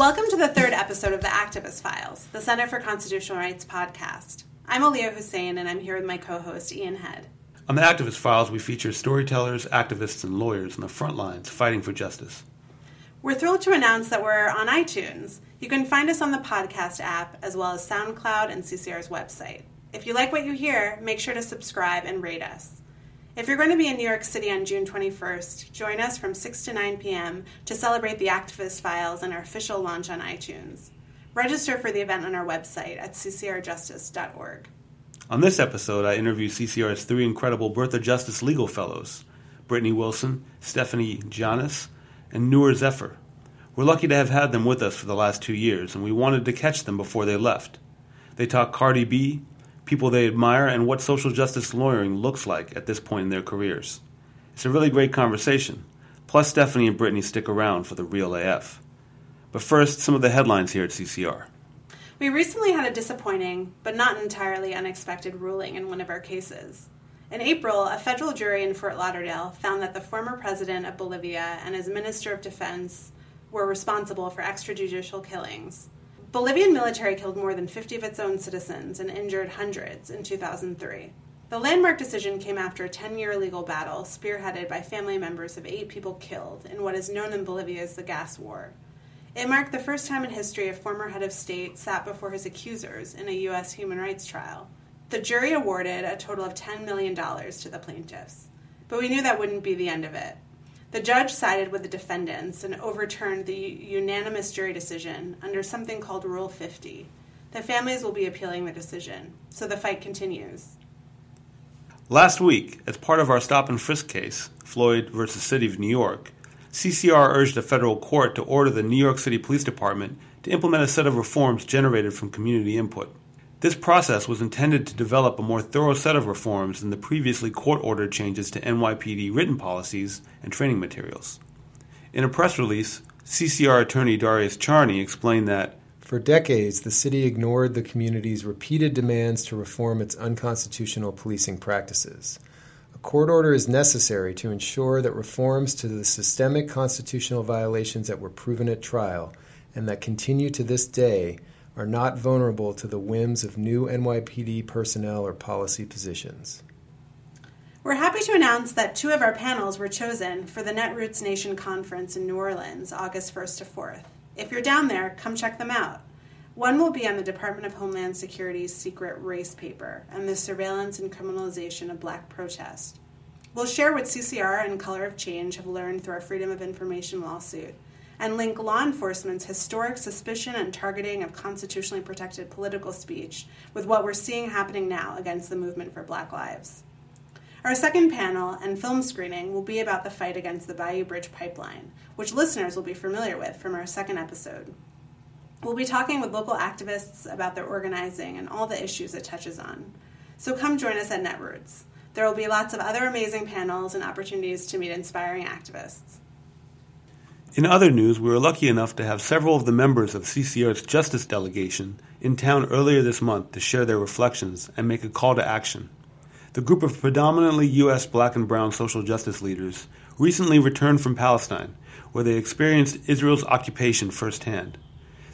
Welcome to the third episode of the Activist Files, the Center for Constitutional Rights podcast. I'm Aliyah Hussein, and I'm here with my co host, Ian Head. On the Activist Files, we feature storytellers, activists, and lawyers on the front lines fighting for justice. We're thrilled to announce that we're on iTunes. You can find us on the podcast app as well as SoundCloud and CCR's website. If you like what you hear, make sure to subscribe and rate us. If you're going to be in New York City on June 21st, join us from 6 to 9 p.m. to celebrate the Activist Files and our official launch on iTunes. Register for the event on our website at ccrjustice.org. On this episode, I interview CCR's three incredible Bertha Justice legal fellows Britney Wilson, Stephanie Llanes, and Noor Zafar. We're lucky to have had them with us for the last two years, and we wanted to catch them before they left. They talk Cardi B, people they admire, and what social justice lawyering looks like at this point in their careers. It's a really great conversation. Plus, Stephanie and Britney stick around for the real AF. But first, some of the headlines here at CCR. We recently had a disappointing, but not entirely unexpected, ruling in one of our cases. In April, a federal jury in Fort Lauderdale found that the former president of Bolivia and his minister of defense were responsible for extrajudicial killings. Bolivian military killed more than 50 of its own citizens and injured hundreds in 2003. The landmark decision came after a 10 year legal battle spearheaded by family members of eight people killed in what is known in Bolivia as the Gas War. It marked the first time in history a former head of state sat before his accusers in a U.S. human rights trial. The jury awarded a total of $10 million to the plaintiffs. But we knew that wouldn't be the end of it. The judge sided with the defendants and overturned the unanimous jury decision under something called Rule 50. The families will be appealing the decision, so the fight continues. Last week, as part of our stop and frisk case, Floyd versus City of New York, CCR urged a federal court to order the New York City Police Department to implement a set of reforms generated from community input. This process was intended to develop a more thorough set of reforms than the previously court ordered changes to NYPD written policies and training materials. In a press release, CCR attorney Darius Charney explained that For decades, the city ignored the community's repeated demands to reform its unconstitutional policing practices A court order is necessary to ensure that reforms to the systemic constitutional violations that were proven at trial and that continue to this day are not vulnerable to the whims of new NYPD personnel or policy positions. We're happy to announce that two of our panels were chosen for the Netroots Nation Conference in New Orleans, August 1st to 4th. If you're down there, come check them out. One will be on the Department of Homeland Security's secret race paper and the surveillance and criminalization of black protest. We'll share what CCR and Color of Change have learned through our Freedom of Information lawsuit and link law enforcement's historic suspicion and targeting of constitutionally protected political speech with what we're seeing happening now against the movement for Black Lives. Our second panel and film screening will be about the fight against the Bayou Bridge pipeline, which listeners will be familiar with from our second episode. We'll be talking with local activists about their organizing and all the issues it touches on. So come join us at Netroots. There will be lots of other amazing panels and opportunities to meet inspiring activists. In other news, we were lucky enough to have several of the members of CCR's Justice Delegation in town earlier this month to share their reflections and make a call to action. The group of predominantly U.S. black and brown social justice leaders recently returned from Palestine, where they experienced Israel's occupation firsthand.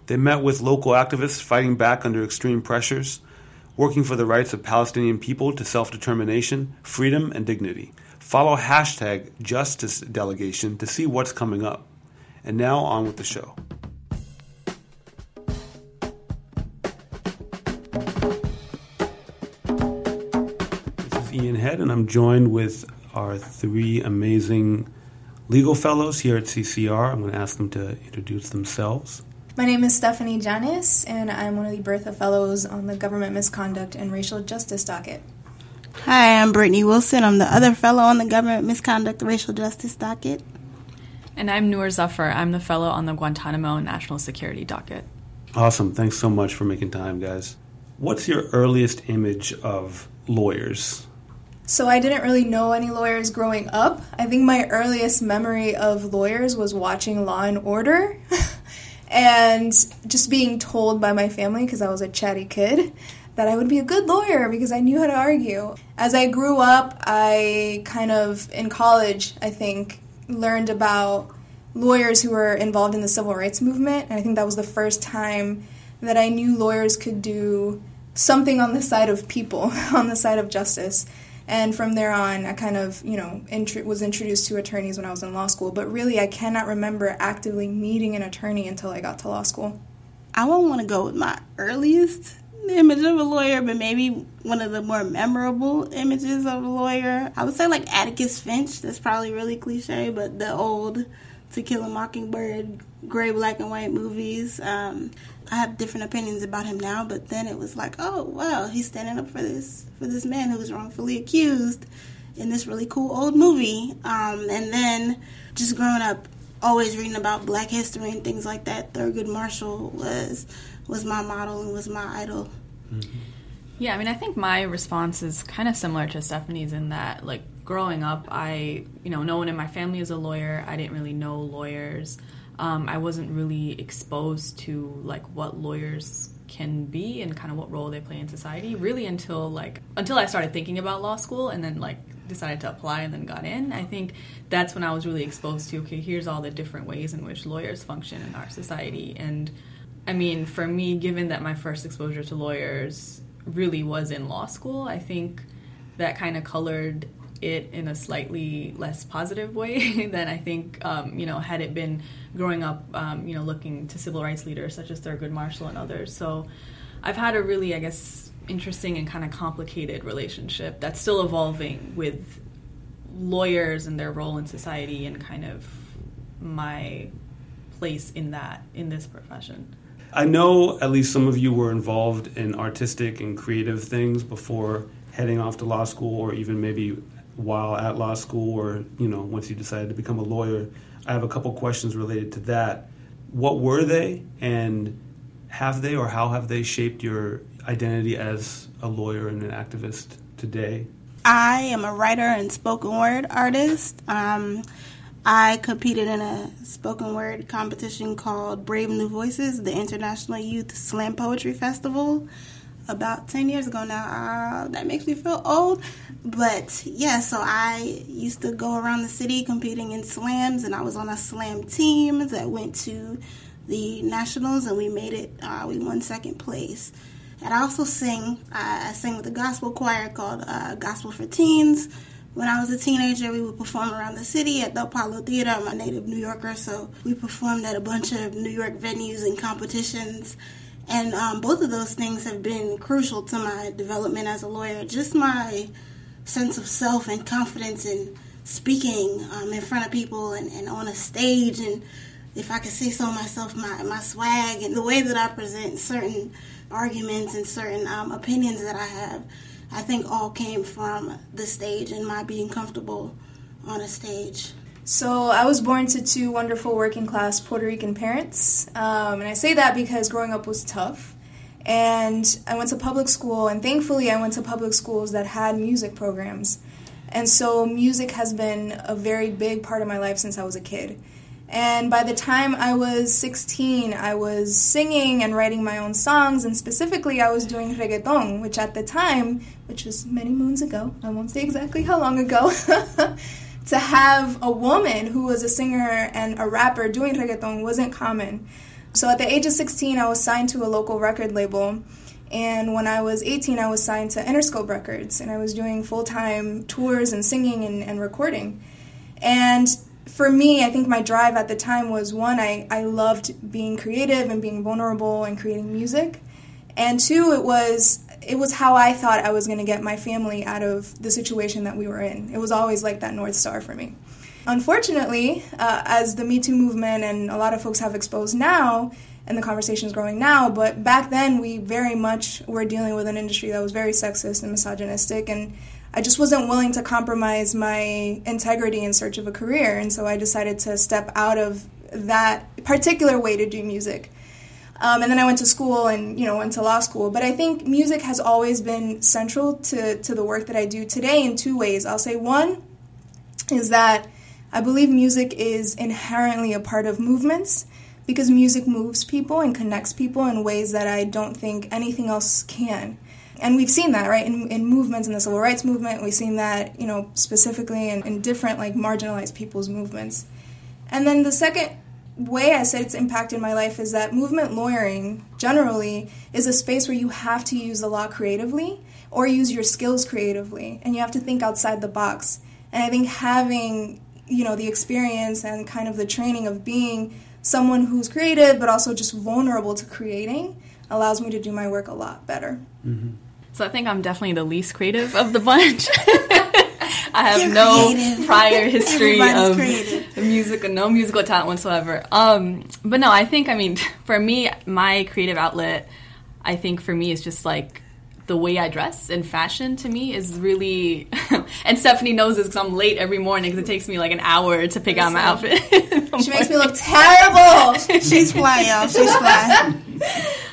They met with local activists fighting back under extreme pressures, working for the rights of Palestinian people to self determination, freedom, and dignity. Follow hashtag Justice Delegation to see what's coming up. And now on with the show. This is Ian Head, and I'm joined with our three amazing legal fellows here at CCR. I'm going to ask them to introduce themselves. My name is Stephanie Llanes, and I'm one of the Bertha Fellows on the Government Misconduct and Racial Justice docket. Hi, I'm Britney Wilson. I'm the other fellow on the Government Misconduct and Racial Justice docket. And I'm Noor Zafar. I'm the fellow on the Guantanamo National Security docket. Awesome. Thanks so much for making time, guys. What's your earliest image of lawyers? So I didn't really know any lawyers growing up. I think my earliest memory of lawyers was watching Law and Order. and just being told by my family because I was a chatty kid that I would be a good lawyer because I knew how to argue. As I grew up, I kind of in college, I think, learned about lawyers who were involved in the civil rights movement. And I think that was the first time that I knew lawyers could do something on the side of people, on the side of justice. And from there on, I kind of, you know, int- was introduced to attorneys when I was in law school. But really, I cannot remember actively meeting an attorney until I got to law school. I won't want to go with my earliest image of a lawyer, but maybe one of the more memorable images of a lawyer. I would say like Atticus Finch. That's probably really cliche, but the old To Kill a Mockingbird, gray, black, and white movies. Um, I have different opinions about him now, but then it was like, oh wow, he's standing up for this for this man who was wrongfully accused in this really cool old movie. Um, and then just growing up, always reading about Black history and things like that. Thurgood Marshall was was my model and was my idol. Mm-hmm. Yeah, I mean, I think my response is kind of similar to Stephanie's in that, like, growing up, I, you know, no one in my family is a lawyer. I didn't really know lawyers. Um, I wasn't really exposed to, like, what lawyers can be and kind of what role they play in society really until like until I started thinking about law school and then like decided to apply and then got in. I think that's when I was really exposed to okay, here's all the different ways in which lawyers function in our society and I mean, for me, given that my first exposure to lawyers really was in law school, I think that kind of colored it in a slightly less positive way than I think, um, you know, had it been growing up, um, you know, looking to civil rights leaders such as Thurgood Marshall and others. So I've had a really, I guess, interesting and kind of complicated relationship that's still evolving with lawyers and their role in society and kind of my place in that, in this profession. I know at least some of you were involved in artistic and creative things before heading off to law school, or even maybe while at law school, or you know, once you decided to become a lawyer. I have a couple questions related to that. What were they, and have they, or how have they shaped your identity as a lawyer and an activist today? I am a writer and spoken word artist. Um, I competed in a spoken word competition called Brave New Voices, the International Youth Slam Poetry Festival, about 10 years ago now. Uh, that makes me feel old. But yeah, so I used to go around the city competing in slams, and I was on a slam team that went to the nationals, and we made it, uh, we won second place. And I also sing, I sing with a gospel choir called uh, Gospel for Teens when I was a teenager, we would perform around the city at the Apollo Theater. I'm a native New Yorker, so we performed at a bunch of New York venues and competitions. And um, both of those things have been crucial to my development as a lawyer. Just my sense of self and confidence in speaking um, in front of people and, and on a stage. And if I could say so myself, my, my swag and the way that I present certain arguments and certain um, opinions that I have I think all came from the stage and my being comfortable on a stage. So I was born to two wonderful working class Puerto Rican parents, um, and I say that because growing up was tough. And I went to public school, and thankfully, I went to public schools that had music programs. And so, music has been a very big part of my life since I was a kid. And by the time I was 16, I was singing and writing my own songs, and specifically, I was doing reggaeton, which at the time, which was many moons ago, I won't say exactly how long ago, to have a woman who was a singer and a rapper doing reggaeton wasn't common. So at the age of 16, I was signed to a local record label. And when I was 18, I was signed to Interscope Records, and I was doing full time tours and singing and, and recording. And for me, I think my drive at the time was one, I, I loved being creative and being vulnerable and creating music. And two, it was it was how I thought I was going to get my family out of the situation that we were in. It was always like that North Star for me. Unfortunately, uh, as the Me Too movement and a lot of folks have exposed now, and the conversation is growing now, but back then we very much were dealing with an industry that was very sexist and misogynistic, and I just wasn't willing to compromise my integrity in search of a career, and so I decided to step out of that particular way to do music. Um, and then I went to school and you know went to law school. But I think music has always been central to to the work that I do today in two ways. I'll say one is that I believe music is inherently a part of movements because music moves people and connects people in ways that I don't think anything else can. And we've seen that right in, in movements in the civil rights movement. We've seen that you know specifically in, in different like marginalized people's movements. And then the second way I said it's impacted my life is that movement lawyering generally is a space where you have to use the law creatively or use your skills creatively and you have to think outside the box. And I think having, you know, the experience and kind of the training of being someone who's creative but also just vulnerable to creating allows me to do my work a lot better. Mm-hmm. So I think I'm definitely the least creative of the bunch. I have You're no creative. prior history of creative. music, no musical talent whatsoever. Um, but no, I think I mean for me, my creative outlet, I think for me is just like the way I dress and fashion to me is really. and Stephanie knows this because I'm late every morning because it takes me like an hour to pick out my outfit. She makes me look terrible. She's fly, y'all. She's fly.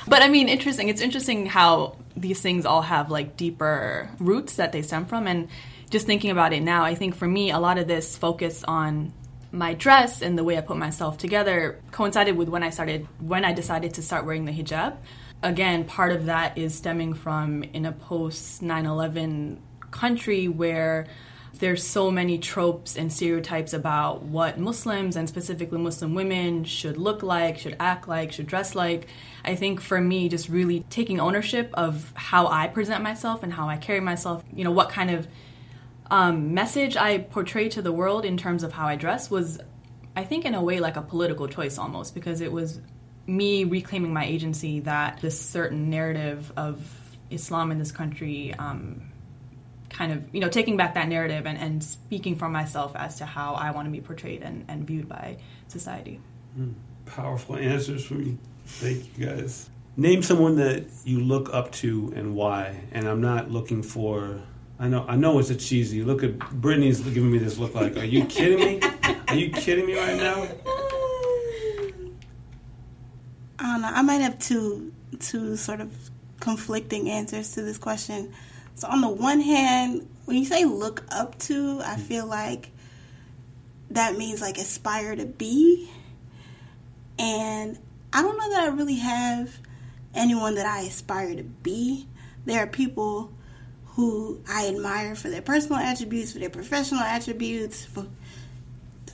But I mean, interesting. It's interesting how these things all have like deeper roots that they stem from. And just thinking about it now, I think for me, a lot of this focus on my dress and the way I put myself together coincided with when I started, when I decided to start wearing the hijab. Again, part of that is stemming from in a post 9 11 country where there's so many tropes and stereotypes about what Muslims and specifically Muslim women should look like, should act like, should dress like. I think for me, just really taking ownership of how I present myself and how I carry myself, you know, what kind of um, message I portray to the world in terms of how I dress was, I think, in a way, like a political choice almost, because it was me reclaiming my agency that this certain narrative of Islam in this country. Um, kind of you know taking back that narrative and, and speaking for myself as to how I want to be portrayed and, and viewed by society. Powerful answers from you. Thank you guys. Name someone that you look up to and why. And I'm not looking for. I know. I know it's a cheesy. Look at Britney's giving me this look. Like, are you kidding me? Are you kidding me right now? I don't know. I might have two two sort of conflicting answers to this question. So on the one hand, when you say look up to, I mm-hmm. feel like that means like aspire to be. And I don't know that I really have anyone that I aspire to be. There are people who I admire for their personal attributes, for their professional attributes, for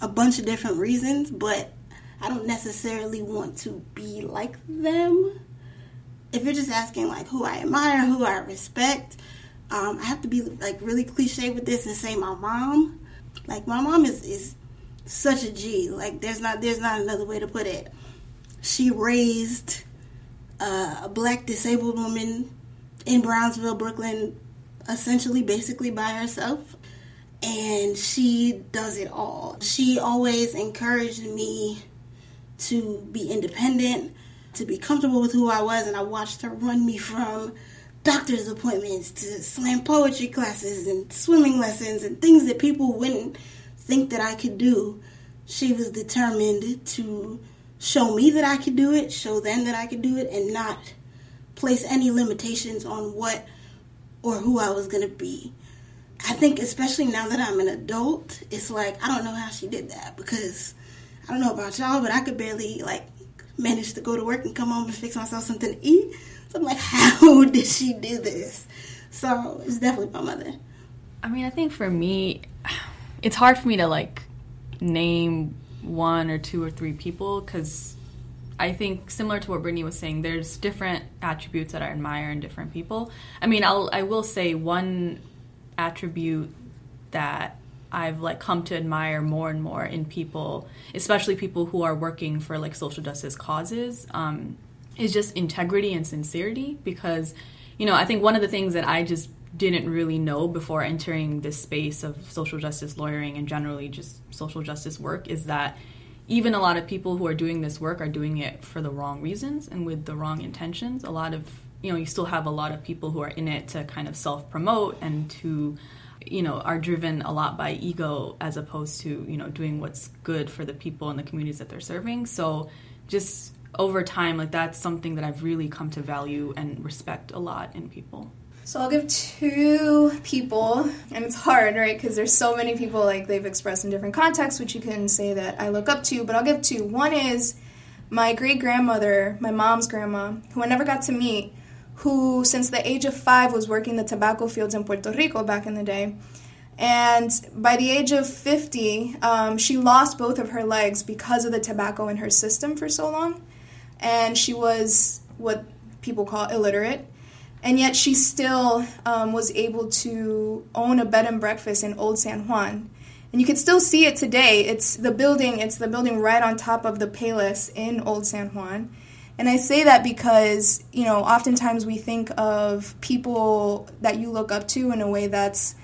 a bunch of different reasons, but I don't necessarily want to be like them. If you're just asking like who I admire, who I respect, um, I have to be like really cliche with this and say my mom. Like my mom is is such a G. Like there's not there's not another way to put it. She raised uh, a black disabled woman in Brownsville, Brooklyn, essentially basically by herself. And she does it all. She always encouraged me to be independent, to be comfortable with who I was, and I watched her run me from doctor's appointments to slam poetry classes and swimming lessons and things that people wouldn't think that I could do. She was determined to show me that I could do it, show them that I could do it, and not place any limitations on what or who I was going to be. I think, especially now that I'm an adult, it's like I don't know how she did that because I don't know about y'all, but I could barely like manage to go to work and come home and fix myself something to eat. So I'm like, how did she do this? So it's definitely my mother. I mean, I think for me, it's hard for me to like name one or two or three people because I think similar to what Britney was saying, there's different attributes that I admire in different people. I mean, I'll I will say one attribute that I've like come to admire more and more in people, especially people who are working for like social justice causes, um, is just integrity and sincerity. Because, you know, I think one of the things that I just didn't really know before entering this space of social justice lawyering and generally just social justice work is that even a lot of people who are doing this work are doing it for the wrong reasons and with the wrong intentions. A lot of, you know, you still have a lot of people who are in it to kind of self promote and to, you know, are driven a lot by ego as opposed to, you know, doing what's good for the people and the communities that they're serving. So just over time, like that's something that I've really come to value and respect a lot in people. So I'll give two people, and it's hard, right? Because there's so many people like they've expressed in different contexts, which you can say that I look up to. But I'll give two. One is my great grandmother, my mom's grandma, who I never got to meet, who since the age of five was working the tobacco fields in Puerto Rico back in the day, And by the age of 50, um, she lost both of her legs because of the tobacco in her system for so long. And she was what people call illiterate. And yet she still um, was able to own a bed and breakfast in Old San Juan. And you can still see it today. It's the building, it's the building right on top of the Payless in Old San Juan. And I say that because, you know, oftentimes we think of people that you look up to in a way that's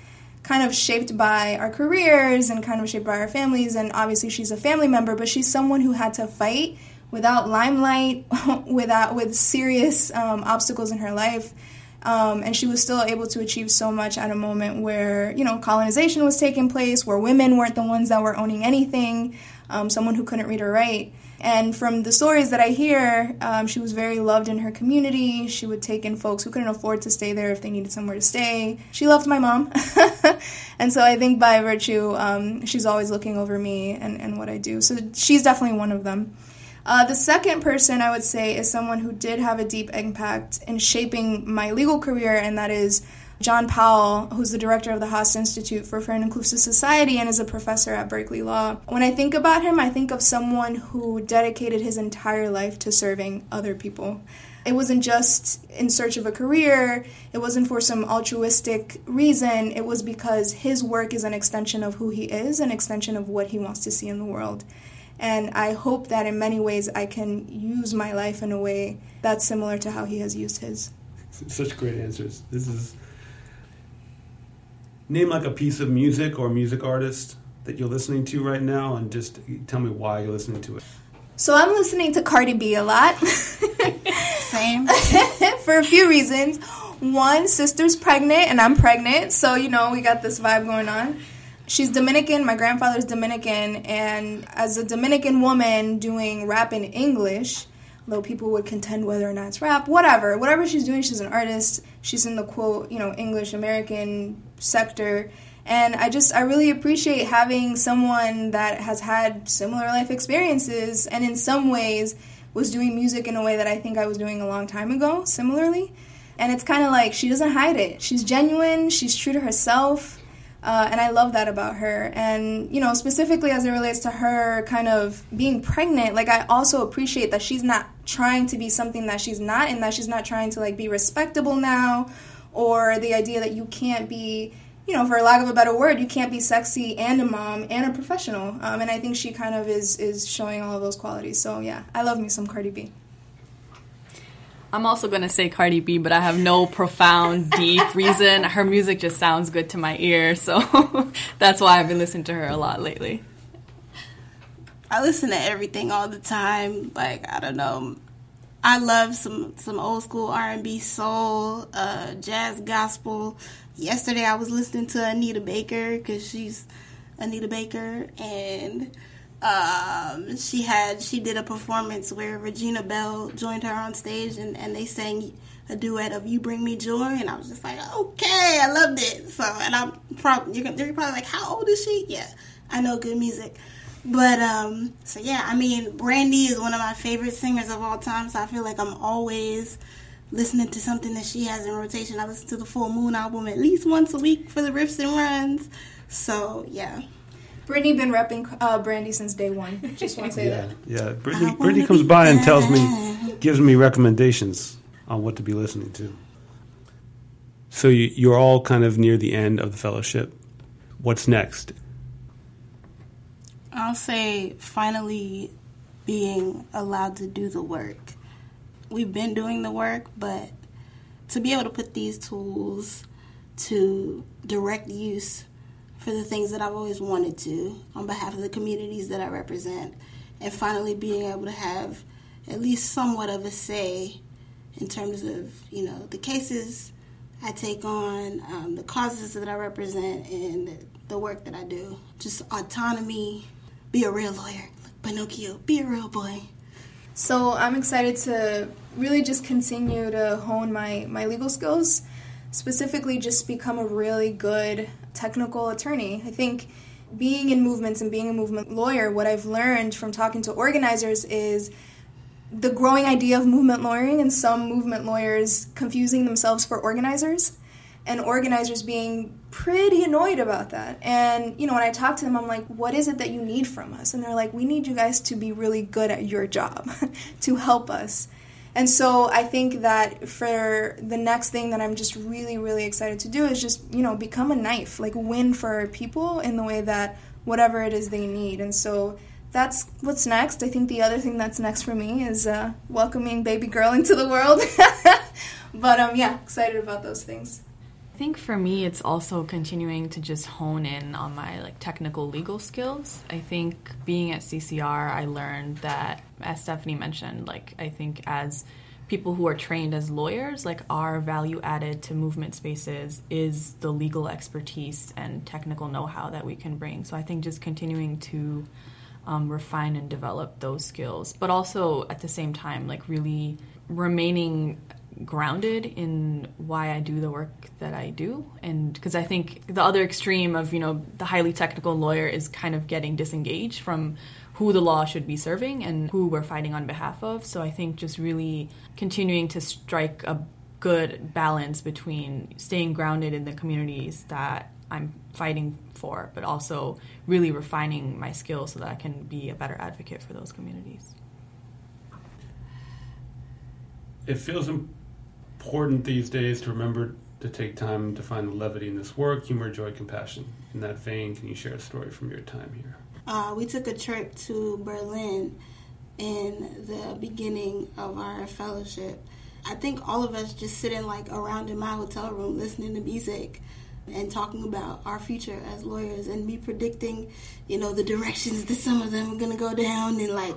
kind of shaped by our careers and kind of shaped by our families. And obviously, she's a family member, but she's someone who had to fight without limelight, without with serious um, obstacles in her life. Um, and she was still able to achieve so much at a moment where you know colonization was taking place, where women weren't the ones that were owning anything, um, someone who couldn't read or write. And from the stories that I hear, um, she was very loved in her community. She would take in folks who couldn't afford to stay there if they needed somewhere to stay. She loved my mom. and so I think by virtue, um, she's always looking over me and, and what I do. So she's definitely one of them. Uh, the second person I would say is someone who did have a deep impact in shaping my legal career, and that is John Powell, who's the director of the Haas Institute for Fair and Inclusive Society and is a professor at Berkeley Law. When I think about him, I think of someone who dedicated his entire life to serving other people. It wasn't just in search of a career, it wasn't for some altruistic reason, it was because his work is an extension of who he is, an extension of what he wants to see in the world. And I hope that in many ways I can use my life in a way that's similar to how he has used his. Such great answers. This is name like a piece of music or music artist that you're listening to right now and just tell me why you're listening to it. So I'm listening to Cardi B a lot. Same. For a few reasons. One, sister's pregnant and I'm pregnant, so you know, we got this vibe going on. She's Dominican, my grandfather's Dominican, and as a Dominican woman doing rap in English, though people would contend whether or not it's rap, whatever. Whatever she's doing, she's an artist. She's in the quote, you know, English American sector. And I just, I really appreciate having someone that has had similar life experiences and in some ways was doing music in a way that I think I was doing a long time ago, similarly. And it's kind of like she doesn't hide it. She's genuine, she's true to herself. Uh, and I love that about her. And, you know, specifically as it relates to her kind of being pregnant, like, I also appreciate that she's not trying to be something that she's not, and that she's not trying to, like, be respectable now, or the idea that you can't be, you know, for lack of a better word, you can't be sexy and a mom and a professional. Um, and I think she kind of is, is showing all of those qualities. So, yeah, I love me some Cardi B. I'm also gonna say Cardi B, but I have no profound, deep reason. Her music just sounds good to my ear, so that's why I've been listening to her a lot lately. I listen to everything all the time. Like I don't know, I love some some old school R and B, soul, uh, jazz, gospel. Yesterday I was listening to Anita Baker because she's Anita Baker, and um, she had she did a performance where Regina Belle joined her on stage, and, and they sang a duet of "You Bring Me Joy," and I was just like, okay, I loved it. So, and I'm probably you're, you're probably like, how old is she? Yeah, I know good music. But um, so yeah, I mean, Brandy is one of my favorite singers of all time. So I feel like I'm always listening to something that she has in rotation. I listen to the Full Moon album at least once a week for the riffs and runs. So yeah. Britney been repping uh, Brandy since day one. Just want to say Yeah, that. yeah. Britney, Britney comes by and tells me, gives me recommendations on what to be listening to. So you, you're all kind of near the end of the fellowship. What's next? I'll say finally being allowed to do the work. We've been doing the work, but to be able to put these tools to direct use for the things that I've always wanted to on behalf of the communities that I represent, and finally being able to have at least somewhat of a say in terms of you know the cases I take on, um, the causes that I represent, and the work that I do. Just autonomy. Be a real lawyer. Pinocchio. Be a real boy. So I'm excited to really just continue to hone my, my legal skills, specifically just become a really good technical attorney. I think being in movements and being a movement lawyer, what I've learned from talking to organizers is the growing idea of movement lawyering and some movement lawyers confusing themselves for organizers and organizers being pretty annoyed about that. And, you know, when I talk to them, I'm like, what is it that you need from us? And they're like, we need you guys to be really good at your job, to help us. And so I think that for the next thing that I'm just really, really excited to do is just, you know, become a knife, like win for people in the way that whatever it is they need. And so that's what's next. I think the other thing that's next for me is uh, welcoming baby girl into the world. but um, yeah, excited about those things. I think for me, it's also continuing to just hone in on my like technical legal skills. I think being at CCR, I learned that, as Stephanie mentioned, like I think as people who are trained as lawyers, like our value added to movement spaces is the legal expertise and technical know-how that we can bring. So I think just continuing to um, refine and develop those skills, but also at the same time, like really remaining grounded in why I do the work that I do. And because I think the other extreme of, you know, the highly technical lawyer is kind of getting disengaged from who the law should be serving and who we're fighting on behalf of. So I think just really continuing to strike a good balance between staying grounded in the communities that I'm fighting for, but also really refining my skills so that I can be a better advocate for those communities. It feels important these days to remember to take time to find the levity in this work, humor, joy, compassion. In that vein, can you share a story from your time here? Uh, we took a trip to Berlin in the beginning of our fellowship. I think all of us just sitting like around in my hotel room listening to music and talking about our future as lawyers and me predicting, you know, the directions that some of them are going to go down and like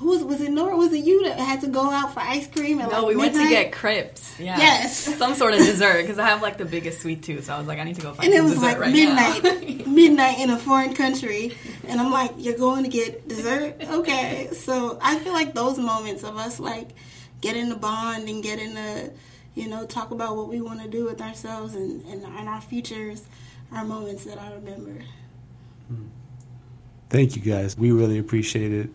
who was, was it Nora? Was it you that had to go out for ice cream? At no, like we midnight? went to get crepes. Yeah. Yes. some sort of dessert because I have like the biggest sweet tooth. So I was like, I need to go find and it was like right midnight, midnight in a foreign country, and I'm like, "You're going to get dessert, okay?" So I feel like those moments of us like getting the bond and getting to, you know, talk about what we want to do with ourselves and, and, and our futures are moments that I remember. Hmm. Thank you guys. We really appreciate it.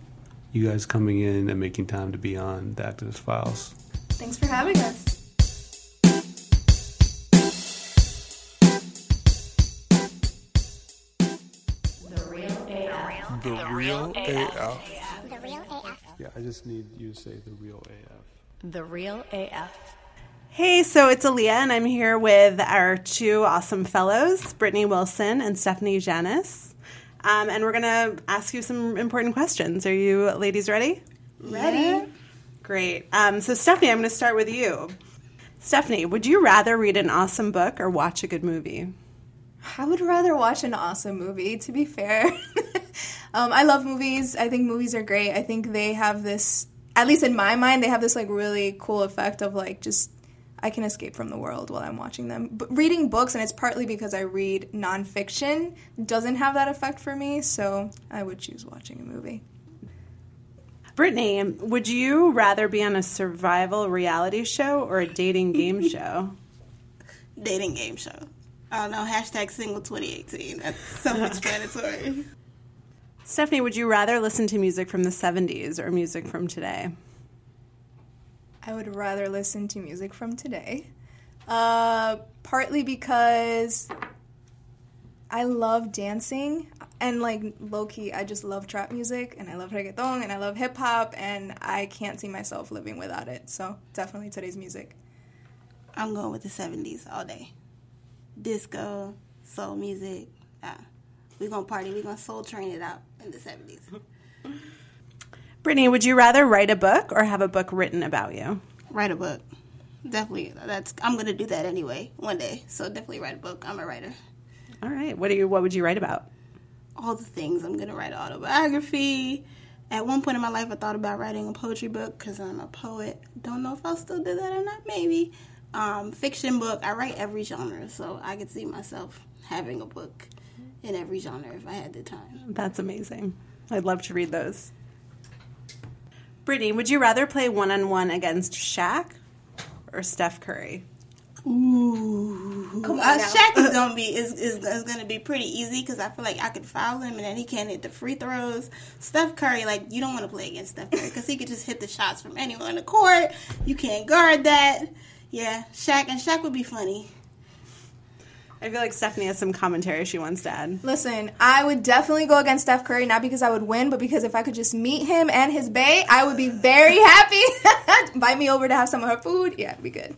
You guys coming in and making time to be on the Activist Files. Thanks for having us. The real AF. The real AF. Yeah, I just need you to say the real AF. The real AF. Hey, so it's Aaliyah, and I'm here with our two awesome fellows, Britney Wilson and Stephanie Llanes. Um, and we're going to ask you some important questions. Are you ladies ready? Ready? Great. Um, so, Stephanie, I'm going to start with you. Stephanie, would you rather read an awesome book or watch a good movie? I would rather watch an awesome movie, to be fair. um, I love movies. I think movies are great. I think they have this, at least in my mind, they have this like really cool effect of like just I can escape from the world while I'm watching them. But reading books, and it's partly because I read nonfiction, doesn't have that effect for me. So I would choose watching a movie. Britney, um, would you rather be on a survival reality show or a dating game show? Dating game show. Oh, I don't know, hashtag single 2018. That's self explanatory. Stephanie, would you rather listen to music from the 70s or music from today? I would rather listen to music from today. Uh, partly because I love dancing and like low key, I just love trap music and I love reggaeton and I love hip hop and I can't see myself living without it. So definitely today's music. I'm going with the 70s all day. Disco, soul music. Yeah. We're going to party. We're going to soul train it out in the 70s. Britney, would you rather write a book or have a book written about you? Write a book. Definitely. That's I'm going to do that anyway one day. So definitely write a book. I'm a writer. All right. What do you what would you write about? All the things. I'm going to write an autobiography. At one point in my life, I thought about writing a poetry book because I'm a poet. Don't know if I'll still do that or not. Maybe. Um, fiction book. I write every genre, so I could see myself having a book in every genre if I had the time. That's amazing. I'd love to read those. Britney, would you rather play one on one against Shaq or Steph Curry? Ooh, Come on uh, now. Shaq is gonna be is, is, is gonna be pretty easy because I feel like I could foul him and then he can't hit the free throws. Steph Curry, like you don't want to play against Steph Curry because he could just hit the shots from anywhere on the court. You can't guard that. Yeah, Shaq and Shaq would be funny. I feel like Stephanie has some commentary she wants to add. Listen, I would definitely go against Steph Curry, not because I would win, but because if I could just meet him and his bae, I would be very happy. Invite me over to have some of her food. Yeah, it'd be good.